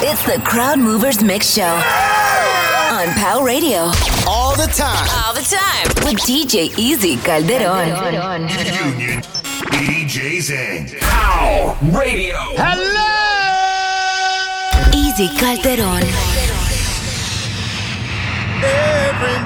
It's the CrowdMoverz Mix Show on POW Radio. All the time. All the time. With DJ Easy Calderon. Union. DJ Zane. Pow Radio. Hello! Easy Calderon.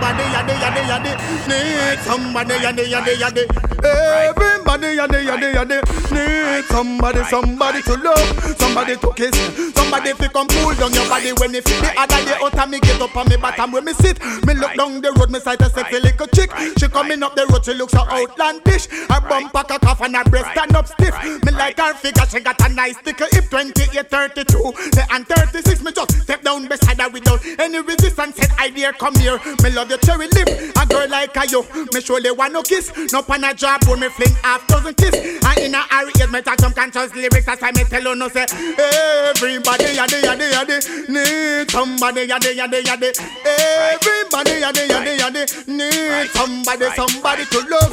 Everybody yadi yadi yadi need somebody yadi yadi yadi. Everybody yadi yadi yadi need somebody somebody to love, somebody to kiss, somebody to come cool down your body when you feel the other day out of me get up on me bottom where me sit. Me look down the road, me sight a sexy little chick. She coming up the road, she looks so outlandish. Her bumper cock off and her breast stand up stiff. Me like her figure, she got a nice little hip. 28, 32, and 36. Me just step down beside her without any resistance. Said I dare come here. Me love your cherry lip, a girl like a you. Me surely want no kiss. No pan a job, me fling half dozen kiss. And in a hurry, me talk some conscious lyrics. As I me tell you no say, everybody yadi yadi yadi need somebody yadi yadi yadi. Everybody yadi yadi yadi need somebody somebody to love.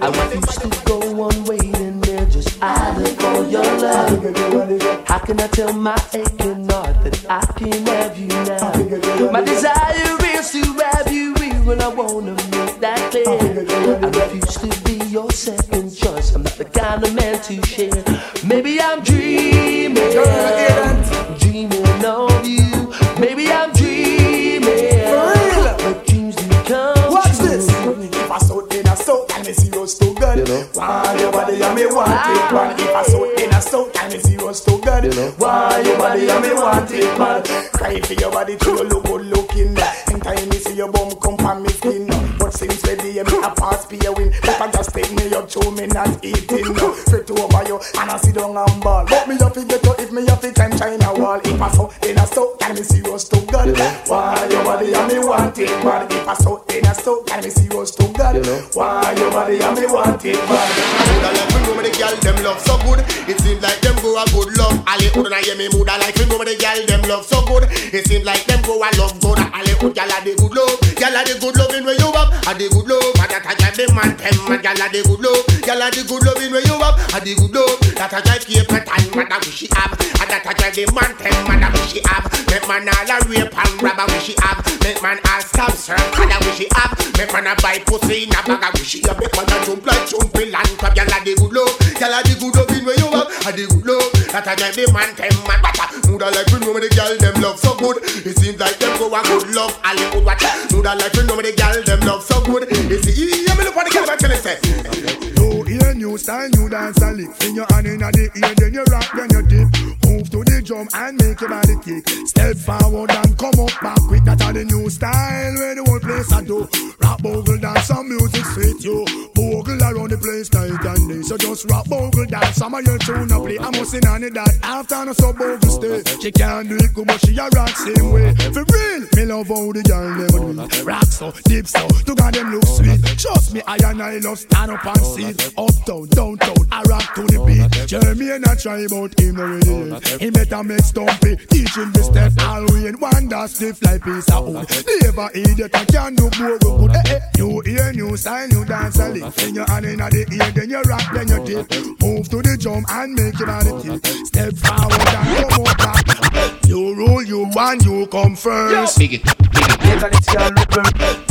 I refuse to go on waiting there just idle for your love. How can I tell my aching heart that I can have you now? My desire is to when I wanna make that clear. I refuse to be your second choice. I'm not the kind of man to share. Maybe I'm dreaming, dreaming of you. Maybe I'm dreaming, but dreams do come Watch true. this. If I saw in a soul, and me see you too good. You know. Why your body and me want it. If I saw in a soul, and me see you too good. You know. Why your body and me want it, man. Cry for your body till you look good looking. Anytime me see your bum come from me skin. But since we day me a pass be a win. People just take me up to me not eating. Straight over you and I sit down and ball. But me have to get you if me have to climb China wall. If I saw in a soul, and me see you too good. You know. Why your body and me want it, man. If I saw in a soul, and me see you too good. You know. Why your body and me want it, man. Mood like we know me the girl them love so good. A good love. Ali would I hear me mood like we know me the girl them love so good. It seems like them go a love good. Ali would girl a the good love. Girl a the good loving where you up. A the good love. Man them man. Girl a the good love. Girl a the good loving where you up. A the good love. That a drive keep a time man that wish she have. And that a drive the man them man that wish she have. Make man all a rape and rob a wish she have. Make man all stab and a wish she have. Make man a buy pussy in a bag a wish she have. Make man a jump like jumping land crab. Girl a the good love. Girl a the good loving where you up. A the good love. That a drive the man them man. But a mood a like we know the girl them love so good. It seems like them go a good love. The watch. Mood a like we know the girl them love so good. You see, look for the girl but tell it say. New ear, new style, new dance and lick. Fling your hand inna the ear, then you rock, then you dip. Move to the drum and make your body kick. Step forward and come up back quick. That all the new style where the whole place I do. Rap bogle dance, some music fit you. Bogle around the place night and day. So just rap bogle dance, some of your tune a play. I must sing on it that after no so bogle stay. She can't do it good, but she a rock same way. For real, me love how the girl them do it. Rock so, deep so, to God them look sweet. Trust me, I and I love stand up and see. Uptown, downtown, I rock to the beat. Jeremy and I try about him already. He better make stumpy, teach him the step. All we in one that stiff like piece of wood. Never idiot, I can do more good. Eh, eh. New ear, new style, new dance a lick. Fling your hand inna the ear, then you rock, then you dip. Move to the drum and make your body tick. Step forward and come up back. You rule, you want, you come first. Big it, big it, Make it y'all river,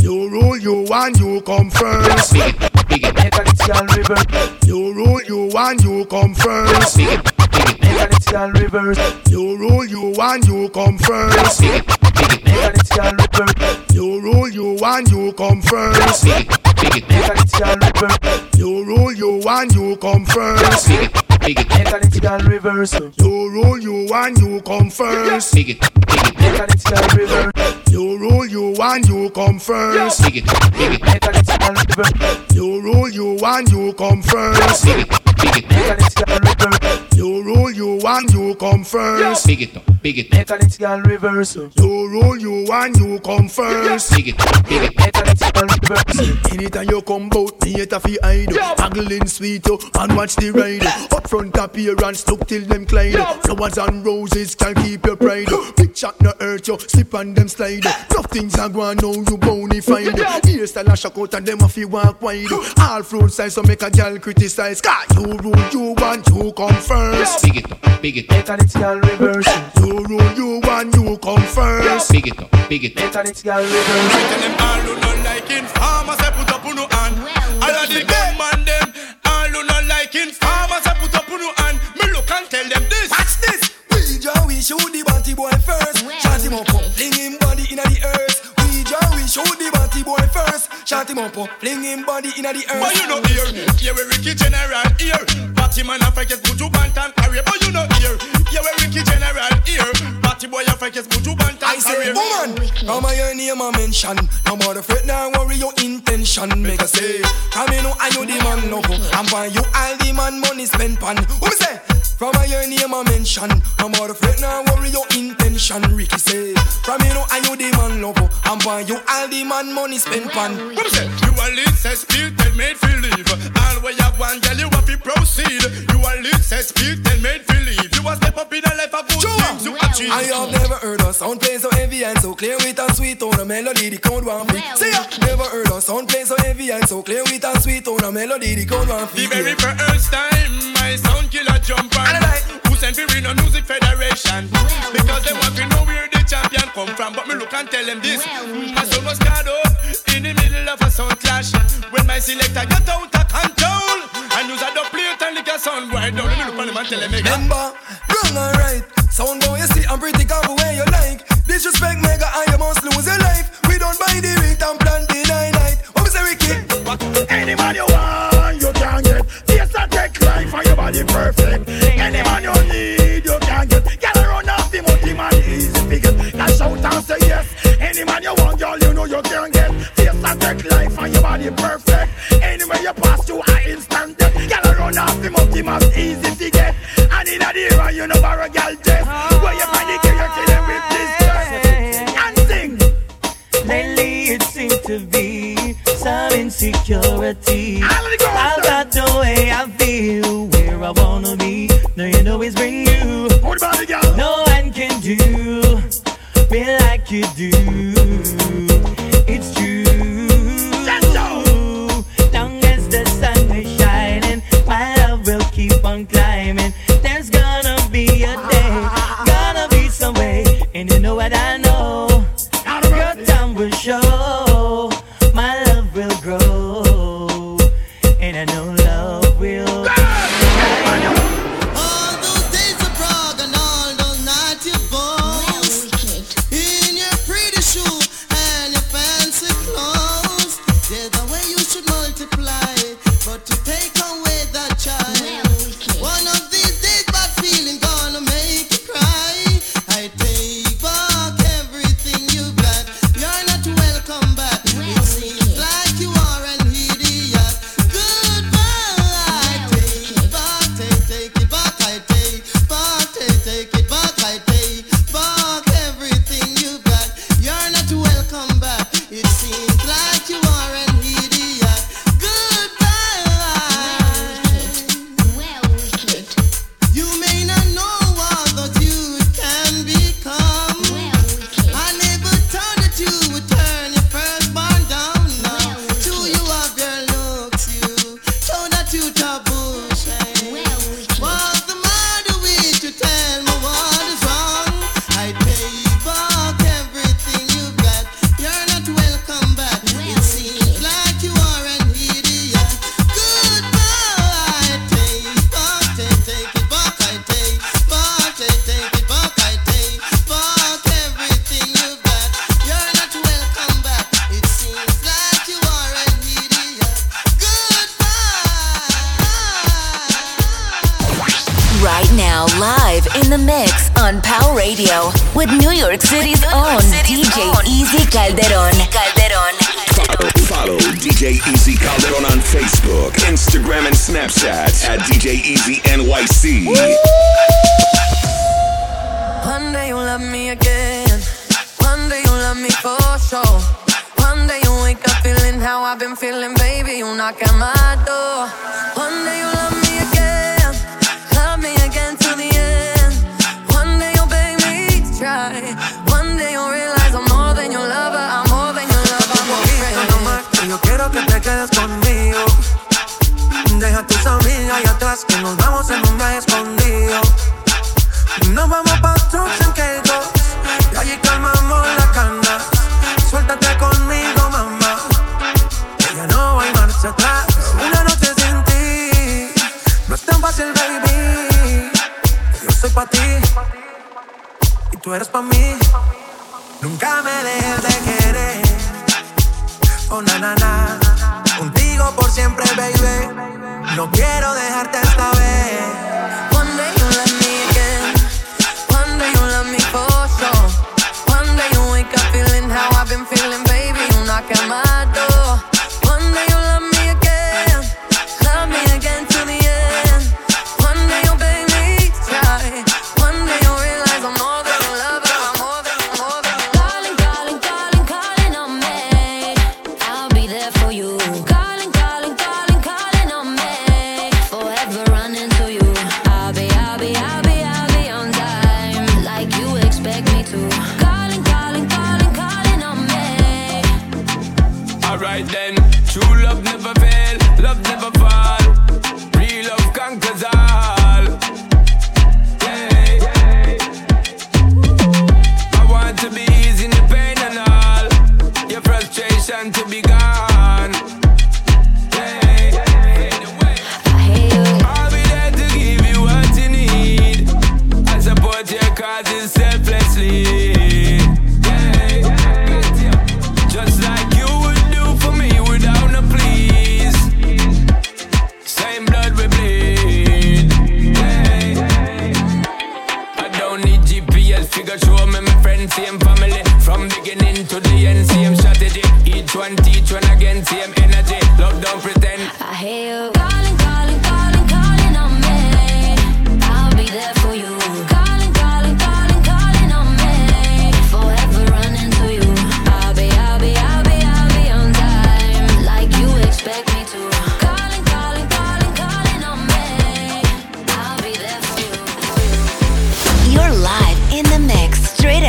You rule, you want, you come first. big it, big it, make it y'all river, You rule, you want, you come first. big it, big it, make it y'all river, You rule, you want, you come first. big it, big it, make it y'all river, You rule, you want, you come first. big it, big it, make it y'all river, You rule, you want, you come first. big it, big it, make it y'all river, You rule, you want, you come first. big it, big it, make it y'all river, You rule, you want, you come first. big it, big it, make it y'all river, You rule, you want, you come first. big it, big it, make y'all river, You rule, you want, you come first. big it, big it, make it y'all river, so You rule, you want, you come first. big it, big it, make it y'all river, Anytime you come bout me, it a fi hide oh. Haggling sweet oh, and watch the ride oh. Up front appearance, look till them glide oh. Flowers and roses can keep your pride Big chat no hurt you, slip on them slide Nothing's a go on now, you bonified Hairstyle a shock out and them a fi walk wide All fruit size so make a girl criticize. Cause you rule, you want, you come first. Big it, big it, make it girl reverse it. You rule you and you come first. Big it up, big it up. Mechanics girl reverse it. Tell them all who not like informers, say put up on your hand. All of the gunman them, all who not like informers, say put up on your hand. Me look and tell them this. Watch this. We draw, we shoot the body boy first. Shot him up, up, fling him body inna the earth. We draw, we shoot the body boy first. Shot him up, up, fling him body inna the earth. But you know here, here we Ricky General here. Party man a fake put you bant and career. But you know here, here we Ricky General here. Party boy a fake put you bant I say, woman, come on your name a mention. No more the fret, now worry your intention. Make a say, come in, oh, I you the man no. I'm buying you all the man money spent pan. What me say? From a your name a mention. No more the fret, now worry your intention. Ricky say, from you know I you the man go. I'm buying you all the man money spent pan. What me say? You a set speed, then made feel leave. All where you want, girl, you have to proceed. You a set speed, then made feel leave. You a step up in a life of good Sure. things you achieve. I have never heard a sound play so heavy and so clear with and sweet on a melody the code one fit. See ya. Never heard a sound play so heavy and so clear with and sweet on a melody the code one The fit. very first time my sound killer jump on. Who sent me Reno Music Federation Because they want to know where the champion come from But me look and tell them this My sound was caught up in the middle of a sound clash When my selector got out of control And use a dub plate and lick a sound boy down Let me look on him and tell make Remember, wrong and right. Sound boy, you see, I'm pretty careful where you like. Disrespect mega and you must lose your life. We don't buy the ring and plan the night night. What we say, Ricky? Any man you want, body perfect. Any man you need, you can get. Get around off the multi man easy figure. Cash out and say yes. Any man you want, girl, you know you can get. Face a take life and your body perfect. Anywhere you pass to, I instant death. Get around off the multi man easy to get. And in a era, you know, borrow girl dress. Where you find the girl, you kill them with this dress. And sing. Lately it seems to be some insecurity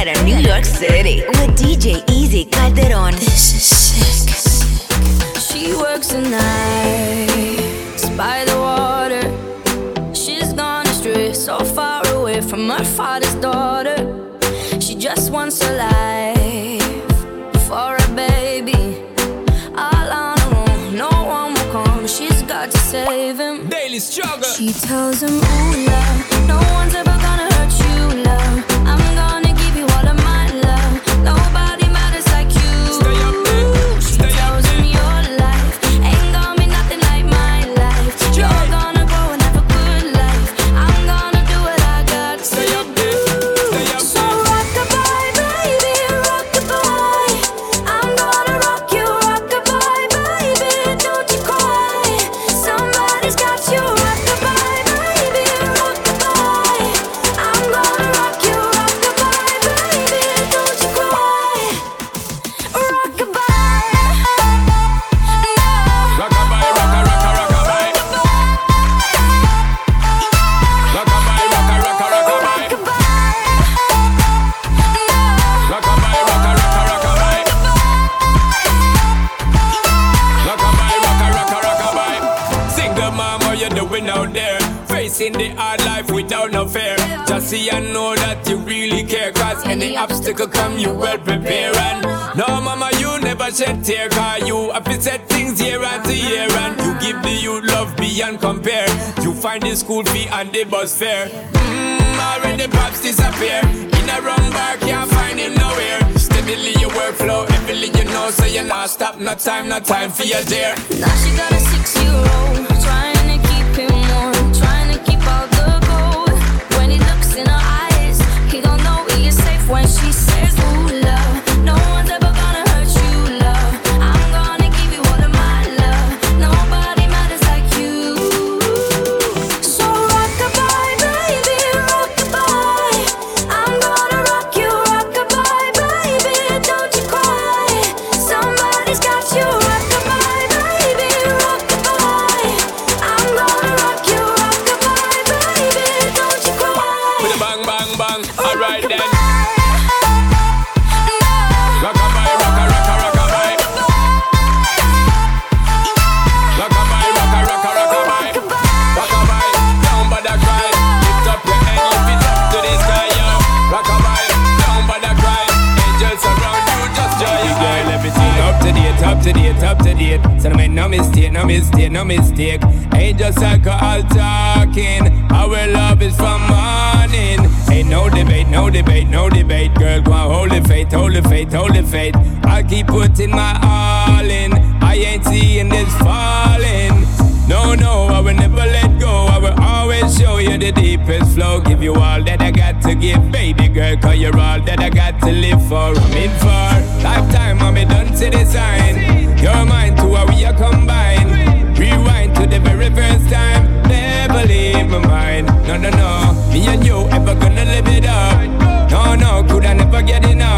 set in New York City with DJ Easy Calderon. This is sick. She works the night by the water. She's gone astray, so far away from her father's daughter. She just wants a life for a baby. All on her own, no one will come. She's got to save him. Daily struggle. She tells him. school fee and the bus fare. Mmm, already pops disappear. In a wrong bar, can't find him nowhere. Steadily your workflow, heavily you know, so you're not stop. No time, no time for your dear. Now she got a six year old. mistake, no mistake. Ain't just alcohol talking. Our love is from morning. Ain't no debate, no debate, no debate. Girl, go on, hold it faith, hold it faith, hold it faith. I keep putting my all in. I ain't seeing this falling. No, no, I will never let go. I will always show you the deepest flow. Give you all that I got to give, baby girl. Cause you're all that I got to live for. I'm in for lifetime, I'm done to design. Your mind, to how we are combined the very first time. Never leave my mind. No, no, no. Me and you ever gonna live it up? No, no, could I never get enough?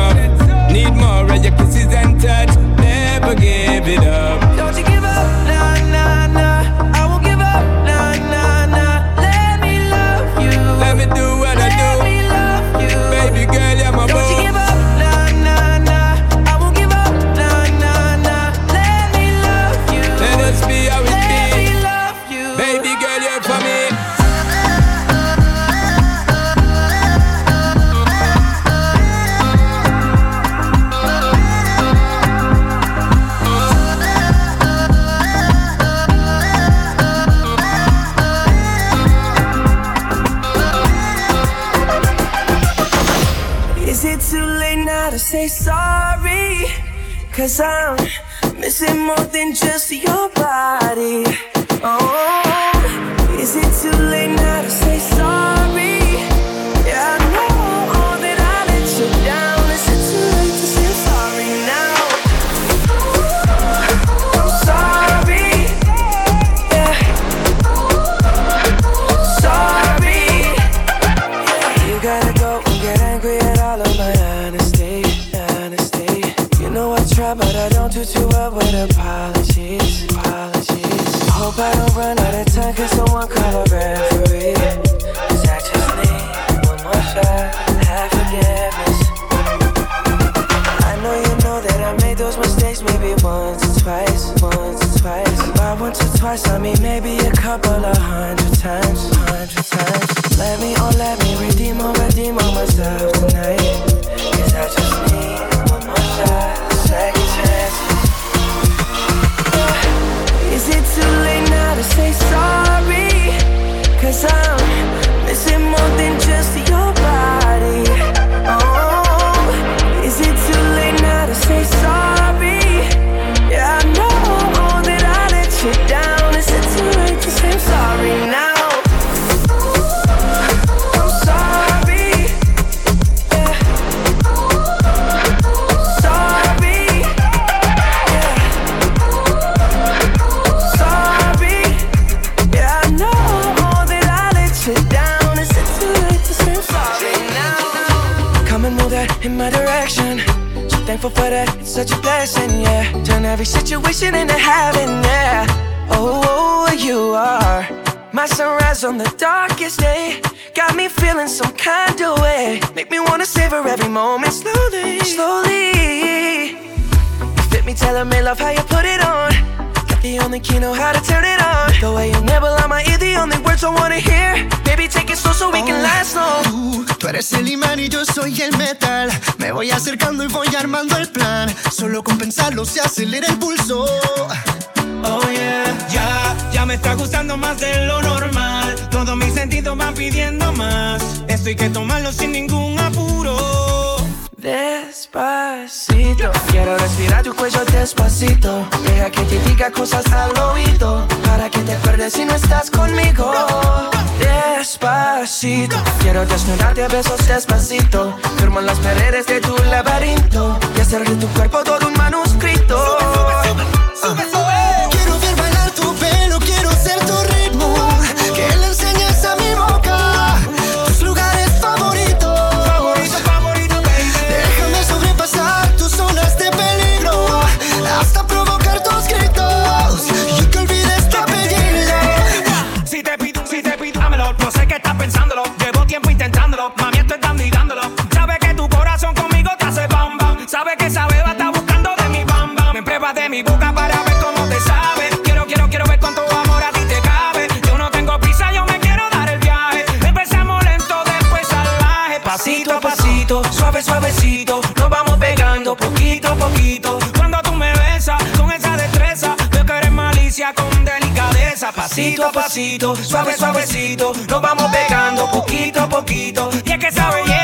acercando y voy armando el plan. Solo con pensarlo se acelera el pulso. Oh yeah, ya, ya me está gustando más de lo normal. Todos mis sentidos van pidiendo más. Esto hay que tomarlo sin ningún apuro. Despacito, quiero respirar tu cuello despacito. Deja que te diga cosas al desnudarte a besos despacito, firmo las paredes de tu laberinto y hacer de tu cuerpo todo un pasito a pasito, suave suavecito, nos vamos pegando poquito a poquito. Y es que sabe.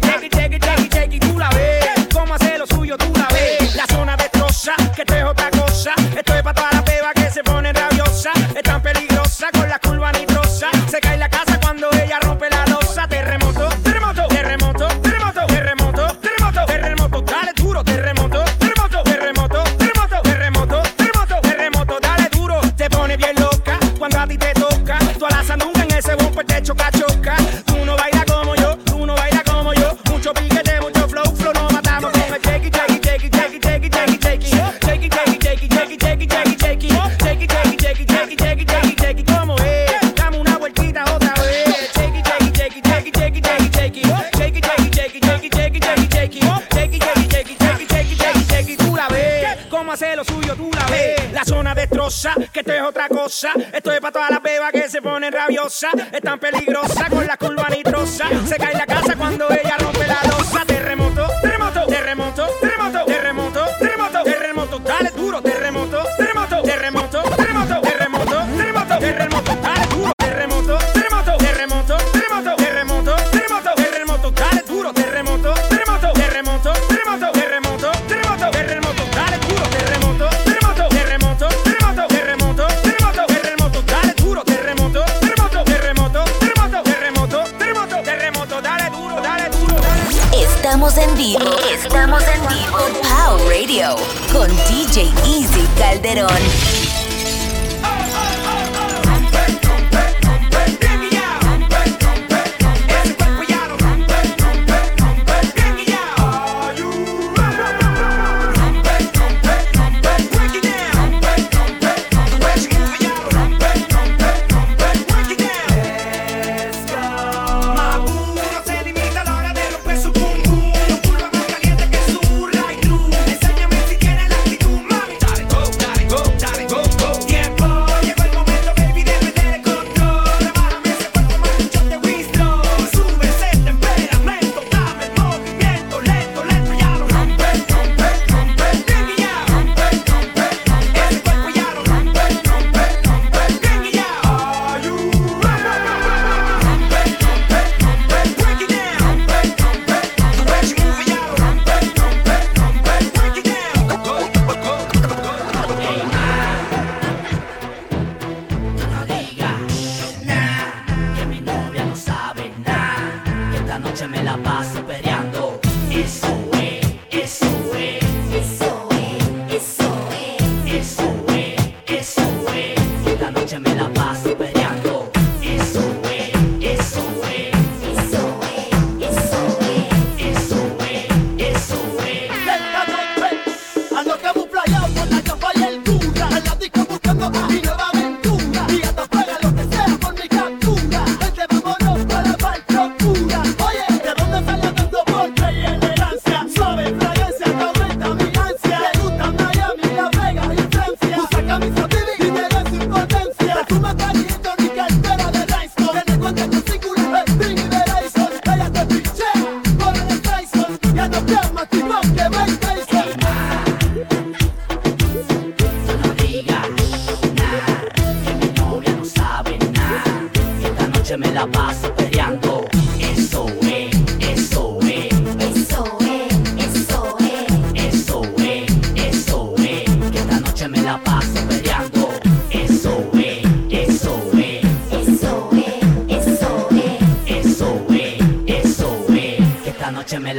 pone rabiosa, es tan peligrosa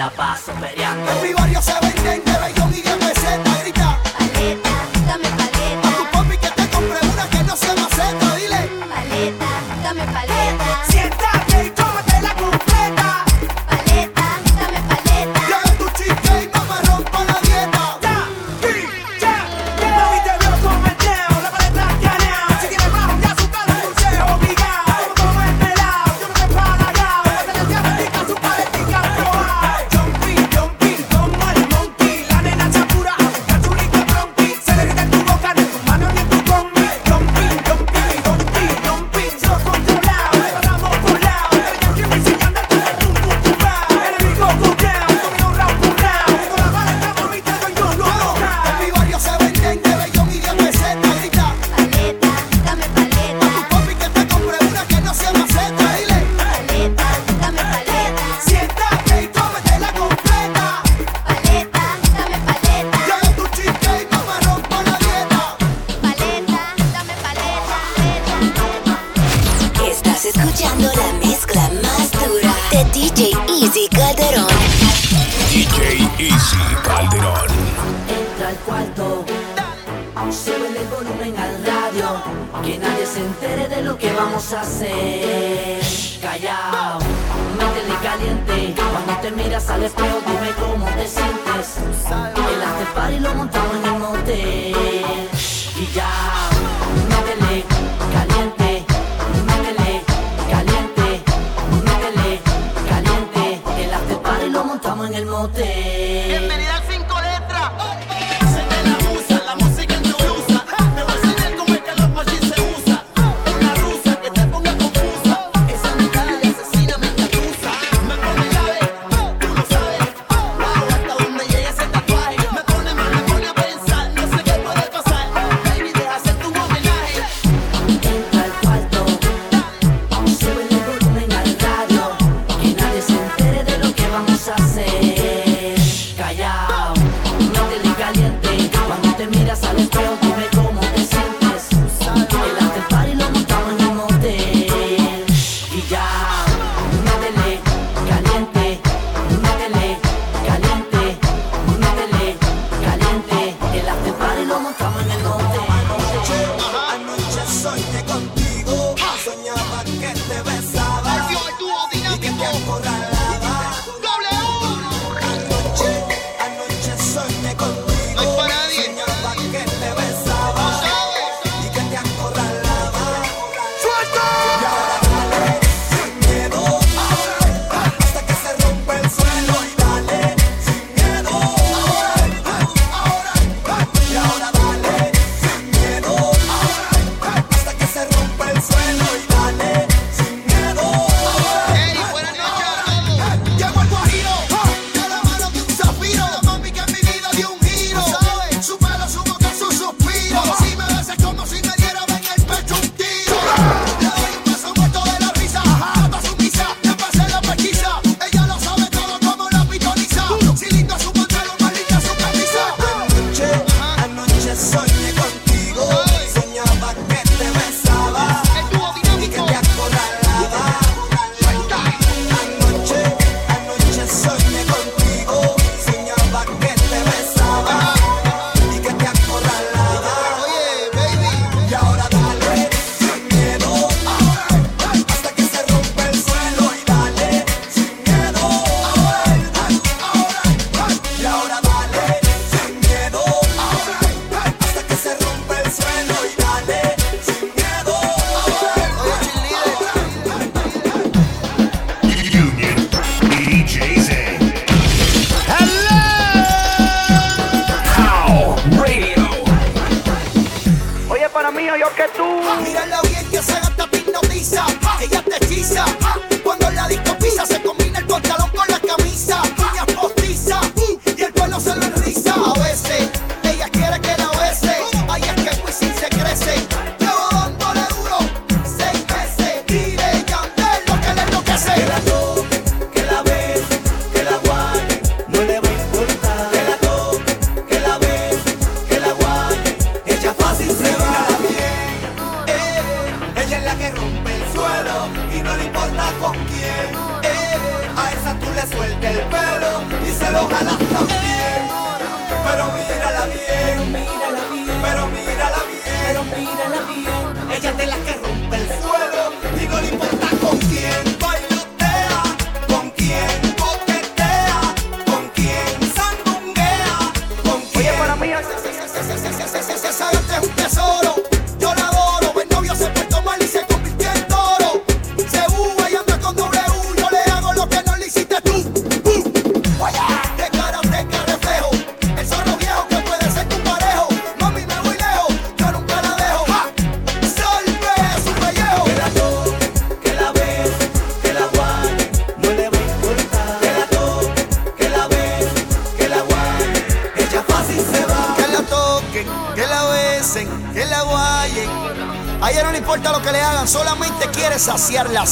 la paz soberana.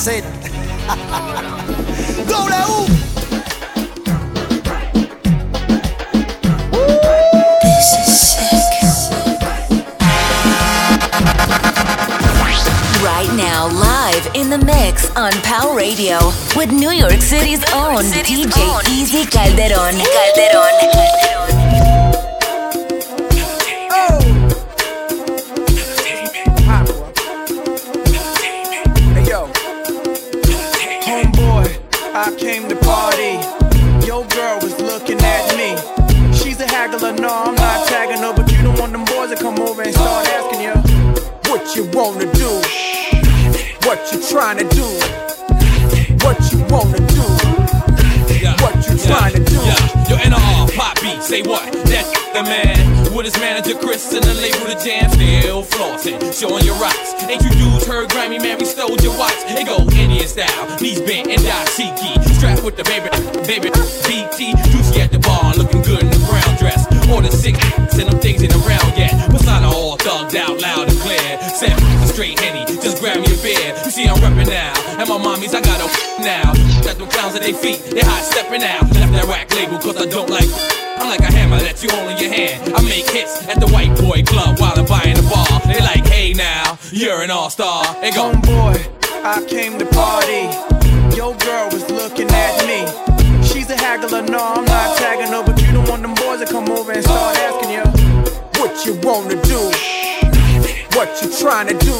said. w. Right now, live in the mix on Pow Radio with New York City's, New York own, City's DJ own DJ Easy Calderon. Calderon. The man with his manager Chris and the label the jam, still flossing, showing your rocks. Ain't you dudes heard Grammy man? We stole your watch. It go Indian style, knees bent and dashiki. Strapped with the baby, baby BT, juicy at the bar, looking good in the brown dress. Order six and them things ain't around yet. Not all thugged out loud and clear. Seven straight henny, just grab me mommies I got a now. Got them clowns at their feet, they hot stepping out. Left that rack label cause I don't like. I'm like a hammer that you hold in your hand. I make hits at the white boy club while I'm buying a bar. They like, hey now, you're an all star. And go, Homeboy, I came to party. Your girl was looking at me. She's a haggler, no, I'm not tagging her, but you don't want them boys to come over and start asking you what you wanna do, what you trying to do,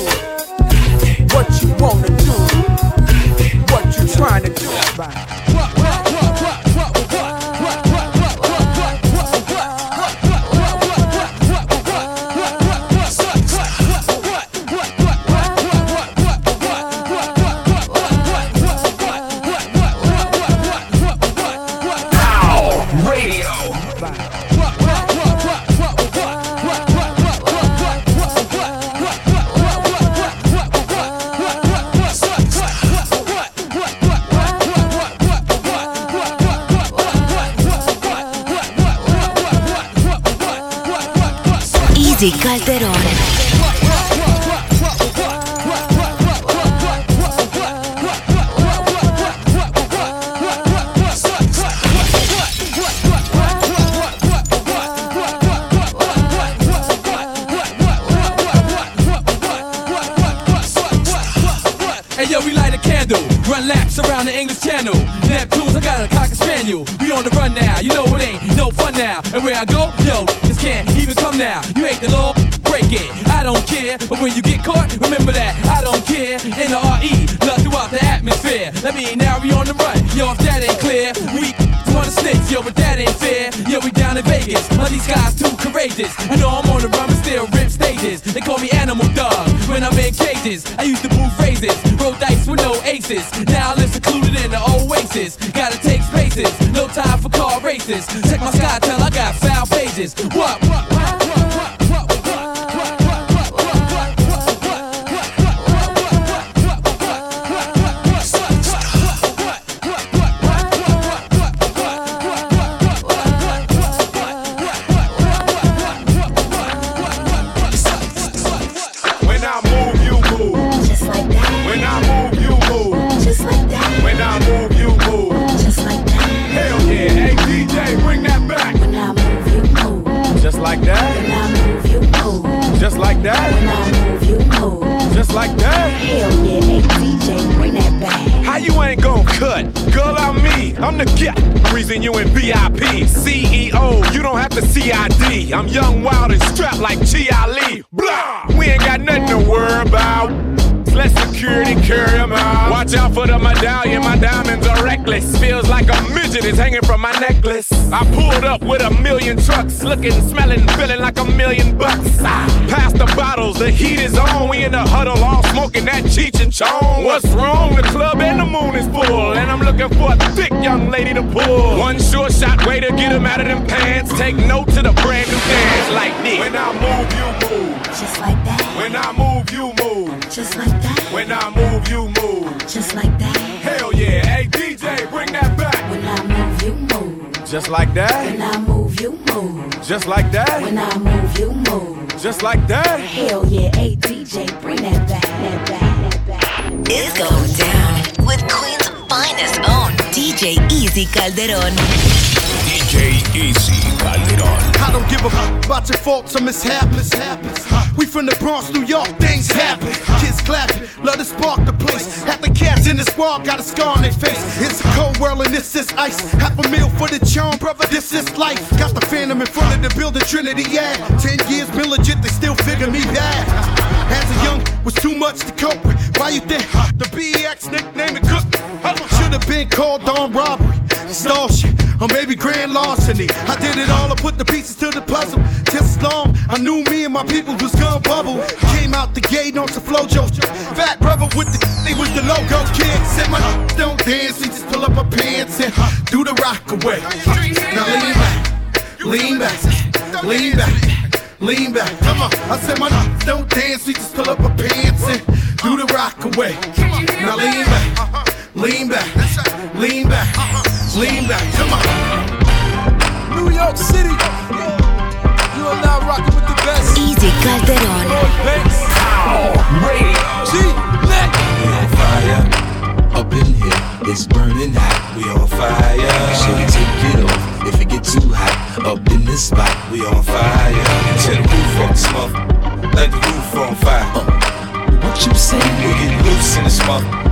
trying to do. Easy Calderon. Run laps around the English Channel. Neptunes, I got a cocker spaniel. We on the run now, you know it ain't no fun now. And where I go, yo, this can't now. You hate the law, break it. I don't care, but when you get caught, remember that I don't care. N R E, love throughout the atmosphere. Let me now we on the run, yo, if that ain't clear, we wanna snitch, yo, but that ain't fair. Yo, we down in Vegas, all these guys too courageous. I know I'm on the run, but still rip stages. They call me Animal Dog when I'm in cages. I used to move phrases, roll dice with no aces. Now I live secluded in the oasis. Gotta take spaces, no time for car races. Check my sky, tell I got foul pages. What, what, what, Reason you in VIP. CEO, you don't have to CID. I'm young, wild, and strapped like Chi Ali. Blah! We ain't got nothing to worry about. Let security carry 'em out. Watch out for the medallion, my diamonds are reckless. Feels like a midget is hanging from my necklace. I pulled up with a million trucks, looking, smelling, feeling like a million bucks. Ah, Pass the bottles, the heat is on. We in the huddle, all smoking that Cheech and Chong. What's wrong? The club and the moon is full, and I'm looking for a thick young lady to pull. One sure shot way to get 'em out of them pants. Take note to the brand new dance like this. When I move, you move. Just like that. When I move, you move. Just like that. When I move, you move. Just like that. Hell yeah. Hey DJ, bring that back. When I move, you move. Just like that. When I move, you move. Just like that. When I move, you move. Just like that. Hell yeah, hey DJ, bring that back, that back, that back. It's going down with Queen's finest own DJ Easy Calderon. DJ Easy Calderon. I don't give a fuck about your faults or mishaps. We from the Bronx, New York, things happen. Kids clapping, love to spark the place. Half the cats in the squad got a scar on their face. It's a cold world and this is ice. Half a meal for the charm, brother. This is life. Got the phantom in front of the building, Trinity, yeah. Ten years been legit, they still figure me bad. As a young, was too much to cope with. Why you think the BX nickname it cook? Should have been called on robbery, shit, or maybe grand larceny. I did it all, I put the pieces to the puzzle. Just as long, I knew me and my people was gonna bubble. Came out the gate on some Flo-Jo. Fat brother with the he was the logo kid. Said my don't dance, he just pull up my pants and do the rock away. Now lean back, lean back, lean back, lean back. Come on, I said my don't dance, he just pull up my pants and do the rock away. Now lean back, lean back, lean back, lean back. Come on. New York City. You are now rocking with the best. Easy Calderon. G, let. We on fire. Up in here, it's burning hot. We on fire. Should we take it off if it get too hot? Up in this spot, we on fire. Tear the roof off, smoke. Let the roof on fire. what you say? We get loose in the smoke.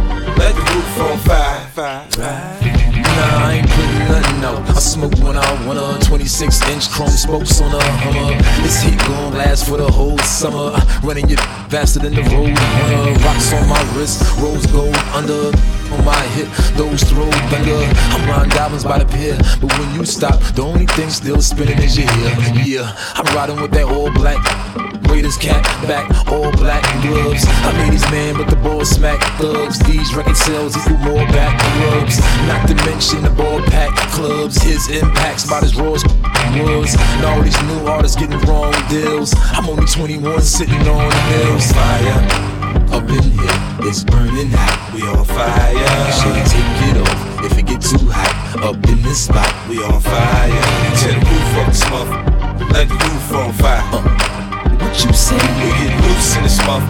Smoke out, one of 26 inch chrome spokes on a Hummer. This heat gon' last for the whole summer. Running your faster than the road runner. Rocks on my wrist, rose gold under. On my hip, those throw thunder. I'm riding diamonds by the pier, but when you stop, the only thing still spinning is your ear. Yeah, I'm riding with that all black. Raiders cap back, all black gloves. I made these man but the ball smack thugs. These record sales equal more back rubs. Not to mention the ball pack clubs. His impacts about as raw as was. And all these new artists getting wrong deals. I'm only 21 sitting on hills. Fire. Up in here, it's burning hot. We on fire. Should take it off if it get too hot? Up in this spot, we on fire. Tear the roof off, smoke. Let the roof on fire. what you say? We get loose in this smoke.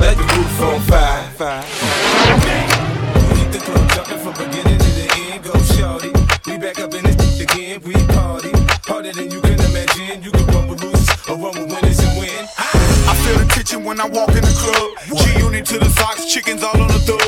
Let the roof on fire. fire. Keep the club jumping from beginning to the end. Go shorty. We back up in this again. We party harder than you can imagine. You can run with losers or run with winners and win. I feel the tension when I walk in the club. G unit to the socks, chickens all on the thug.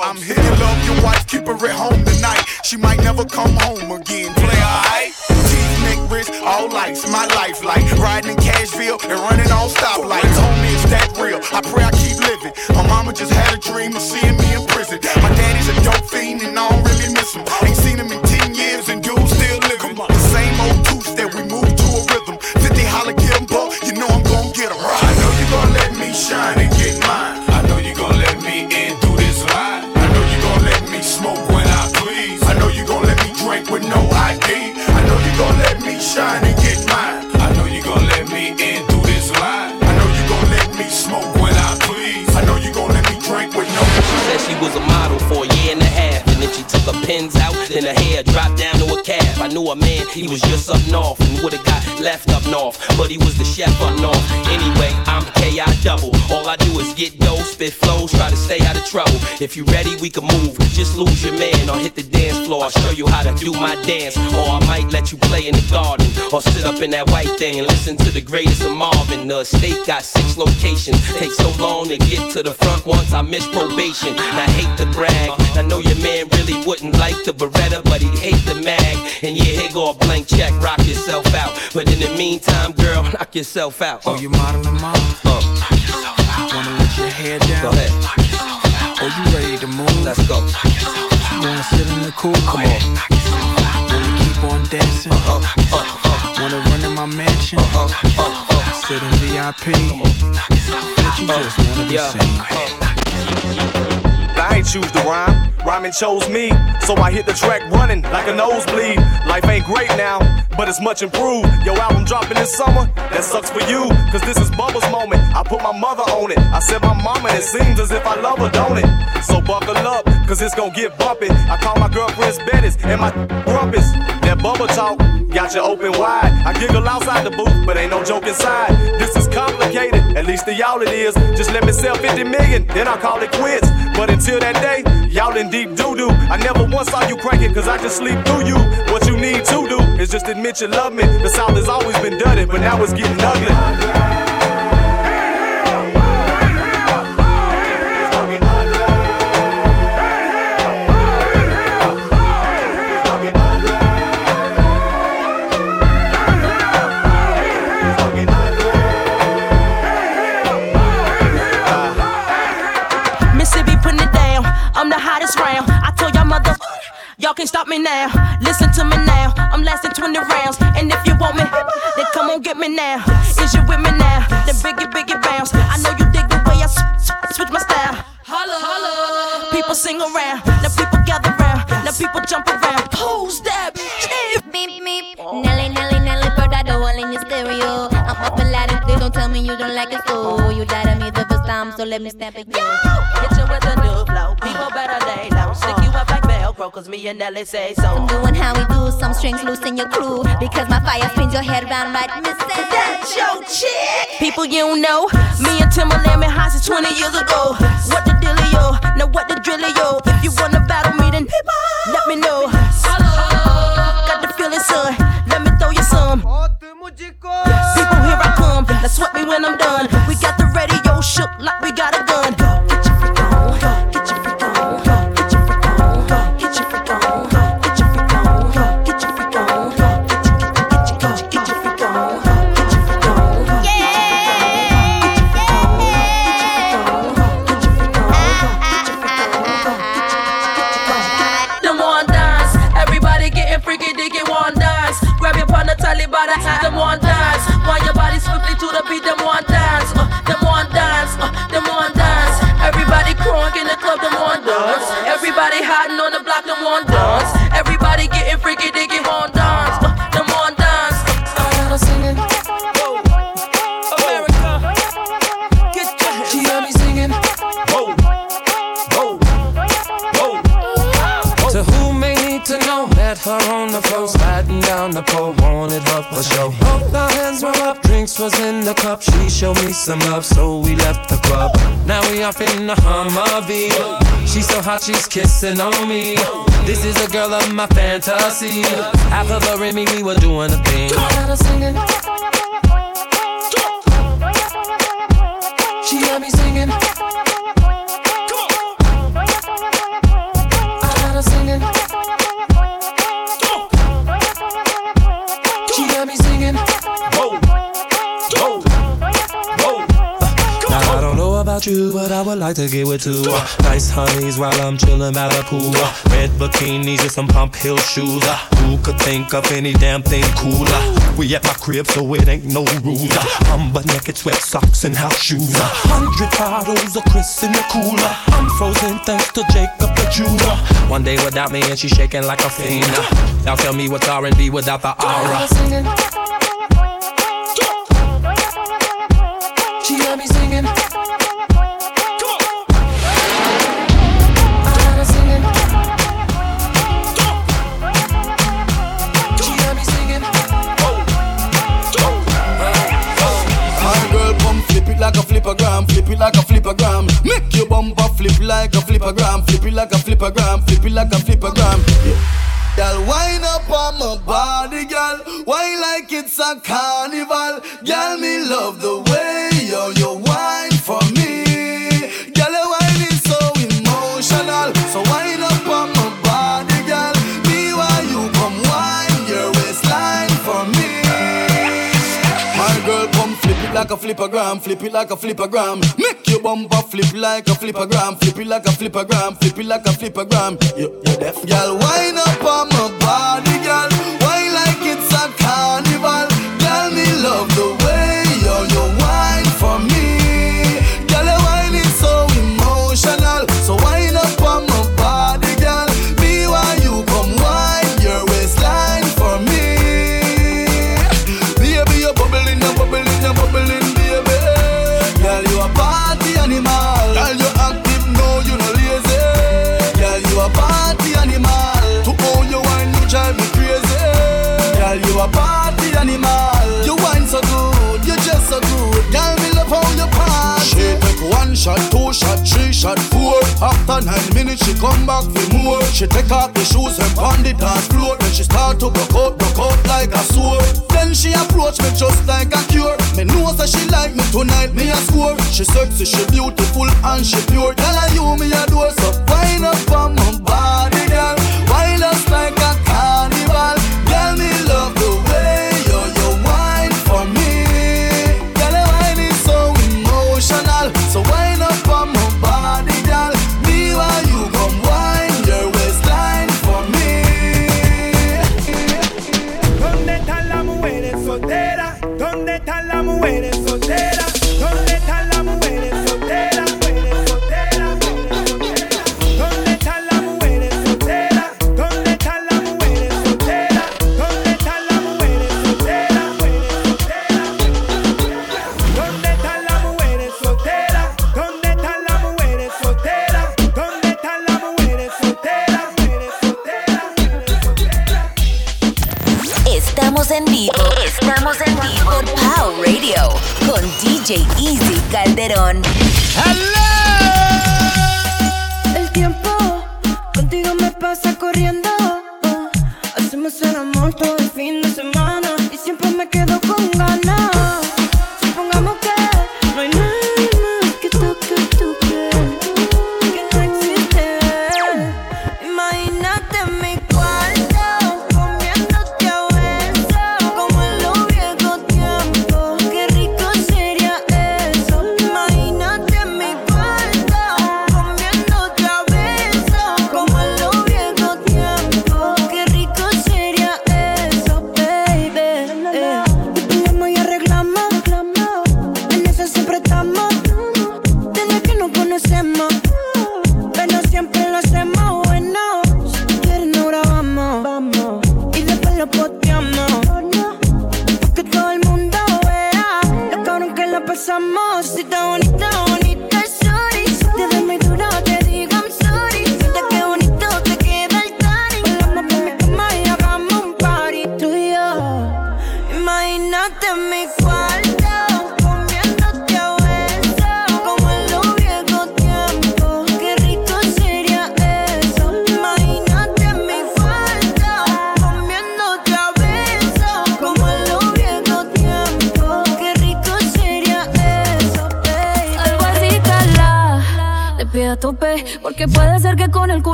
I'm here to love your wife, keep her at home tonight. She might never come home again. Play alright. Teeth, neck, wrist, all lights, my life like riding in Cashville and running on stoplights. Homie, it's that real. I pray I keep living. My mama just had a dream of seeing me in prison. My daddy's a dope fiend and I don't really miss him. Ain't seen him in knew a man, he was just up north and would've got left up north. But he was the chef up north. Anyway, I'm KI double. All I do is get dough, spit flows, try to stay out of trouble. If you ready, we can move. Just lose your man or hit the dance floor. I'll show you how to do my dance. Or I might let you play in the garden. Or sit up in that white thing and listen to the greatest of Marvin. The state got six locations. Takes so long to get to the front once I miss probation. And I hate to brag. I know your man really wouldn't like the Beretta, but he'd hate the mag. And yeah, here go a blank check, rock yourself out. But in the meantime, girl, knock yourself out. Oh, you modeling mom? Uh. Knock yourself out. Wanna let your hair down? Go ahead. Knock yourself out. Oh, you ready to move? Let's go. Knock yourself You wanna sit in the cool? Come on. Knock yourself out. Wanna keep on dancing? Uh huh. Uh huh. Wanna run in my mansion? Uh huh. Uh Sit in VIP? But you just wanna be seen. I ain't choose the rhyme, rhyming chose me. So I hit the track running like a nosebleed. Life ain't great now, but it's much improved. Your album dropping this summer, that sucks for you. Cause this is Bubba's moment. I put my mother on it. I said my mama, it seems as if I love her, don't it? So buckle up, cause it's gonna get bumpy. I call my girlfriends Bettis and my grumpets. That Bubba talk, got you open wide. I giggle outside the booth, but ain't no joke inside. This is complicated, at least to y'all it is. Just let me sell 50 million, then I'll call it quits. But until that day, y'all in deep doo doo. I never once saw you cranking, cause I just sleep through you. What you need to do is just admit you love me. The South has always been dirty, but now it's getting ugly. Y'all can't stop me now. Listen to me now. I'm lasting 20 rounds. And if you want me, then come on get me now. Is you with me now? Then biggie, biggie bounce. I know you dig the way I s- s- switch my style. Holla, holla. People sing around. Now people gather round. Now people jump around. Who's that? Beep, beep. Nelly, Nelly, Nelly, bird, I all in your stereo. I'm up and loud and clear, don't tell me you don't like it, so you died on me the first time, so let me stamp it, yo. Hit you with a new flow. People better lay low. Stick you up like Velcro, cause me and Nelly say so. I'm doing how we do, some strings loose in your crew. Because my fire spins your head round right, Mrs. That's your chick. People you don't know, me and Timbaland been hot since 20 years ago. What the dealio? Now what the drillio? If you wanna battle hot, she's kissing on me. This is a girl of my fantasy. After the Remy, we were doing a thing. She would like to get with two uh, nice honeys while I'm chilling by the pool. Uh, red bikinis and some pump heel shoes. Uh, who could think of any damn thing cooler? We at my crib, so it ain't no rules. I'm butt naked, sweat socks and house shoes. Hundred bottles of Chris in the cooler. I'm frozen thanks to Jacob the jeweler. One day without me and she shaking like a fiend. Now tell me what's R&B without the aura. Flip it like a flippergram. Make your bumper flip like a flippergram, flip it like a flippergram, flip it like a flippergram. Yeah. Girl, wind up on my body, girl. Wine like it's a carnival. Girl, me love the a flippergram, flip it like a flippergram. Make your bumper flip like a flippergram, flip it like a flippergram, flip it like a flippergram. You, you deaf, girl. Wind up on animal. You wine so good, you just so good. Girl, me love how you pass. She take one shot, two shot, three shot, four. After nine minutes, she come back for more. She take off the shoes and pound the dance floor. Then she start to broke out, broke out like a sword. Then she approach me just like a cure. Me know that she like me tonight, me a score. She sexy, she beautiful and she pure. Girl, I you me adore, so wind up on my body, girl. Wild as ¡Hello!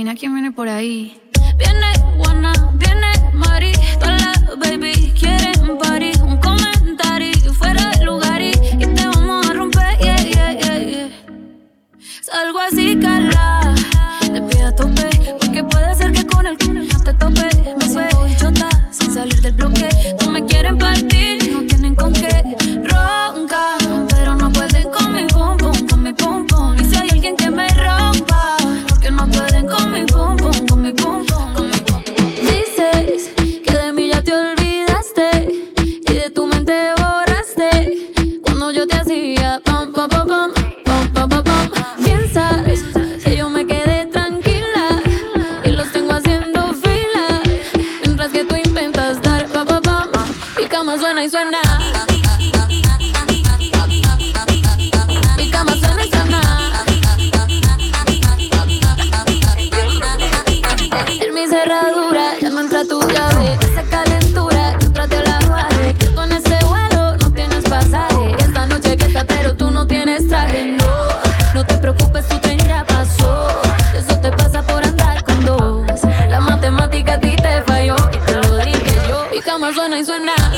adivina quién viene por ahí. Viene Juana, viene Mari, todas las baby quieren party. Un comentario fuera de lugar y, te vamos a romper, yeah, yeah, yeah, yeah. Salgo así, cala, te pido a tope, porque puede ser que con el te tope. Me siento chota sin salir del bloque, no me quieren partir. times when I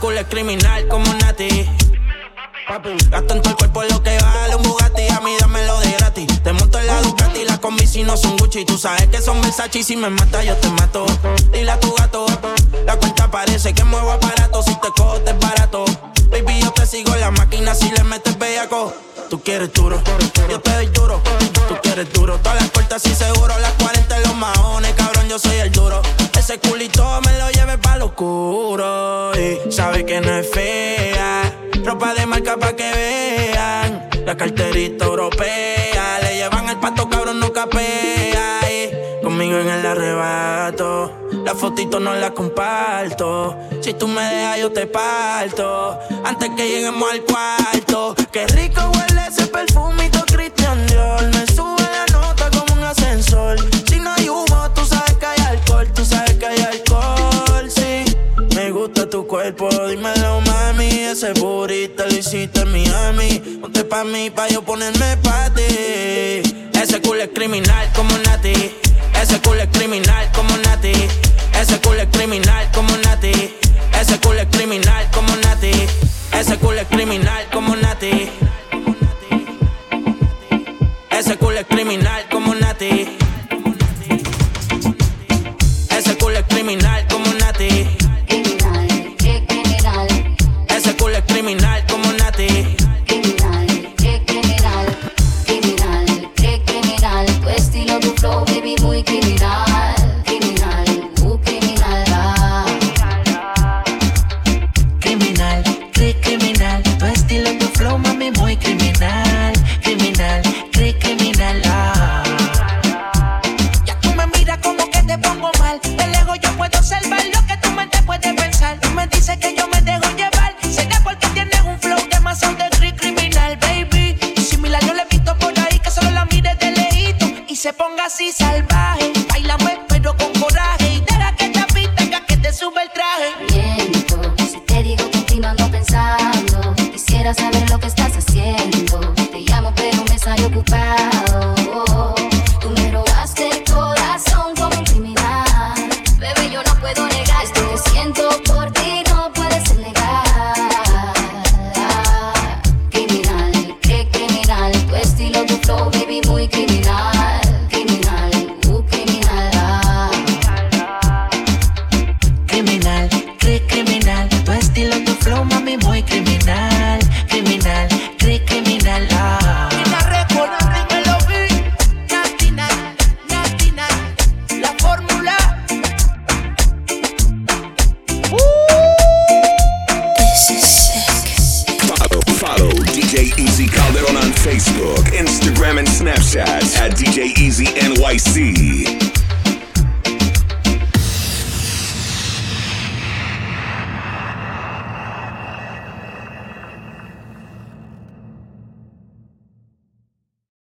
Culo es criminal como Nati. Gasto en todo el cuerpo lo que vale un Bugatti. A mí dámelo de gratis. Te monto en la Ducati, las combi si no son Gucci. Tú sabes que son Versace y si me mata yo te mato. Dile a tu gato, la cuenta parece que muevo aparato. Si te cojo te es barato. Baby, yo te sigo en la máquina si le metes bellaco. Tú quieres duro, yo te doy duro. Tú quieres duro, todas las puertas y seguro. Las 40 en los maones, cabrón, yo soy el duro. Ese culito me lo lleve pa' lo oscuro. Y sabe que no es fea. Ropa de marca pa' que vean. La carterita europea. Le llevan el pato, cabrón, no capea. Y conmigo en el arrebato. La fotito no la comparto. Si tú me dejas, yo te parto. Antes que lleguemos al cuarto. Qué rico huele ese perfumito Christian Dior. Me sube la nota como un ascensor. Si no hay humo, tú sabes que hay alcohol. Tú sabes que hay alcohol, sí. Me gusta tu cuerpo, dímelo, mami. Ese burrito hiciste en Miami. Ponte pa' mí, pa' yo ponerme pa' ti. Ese culo es criminal como Nati. Ese culo es criminal como Nati. Ese culo es criminal como Nati. Ese culo es criminal como Nati. Ese culo es criminal como Nati. Ese culo es criminal como Nati.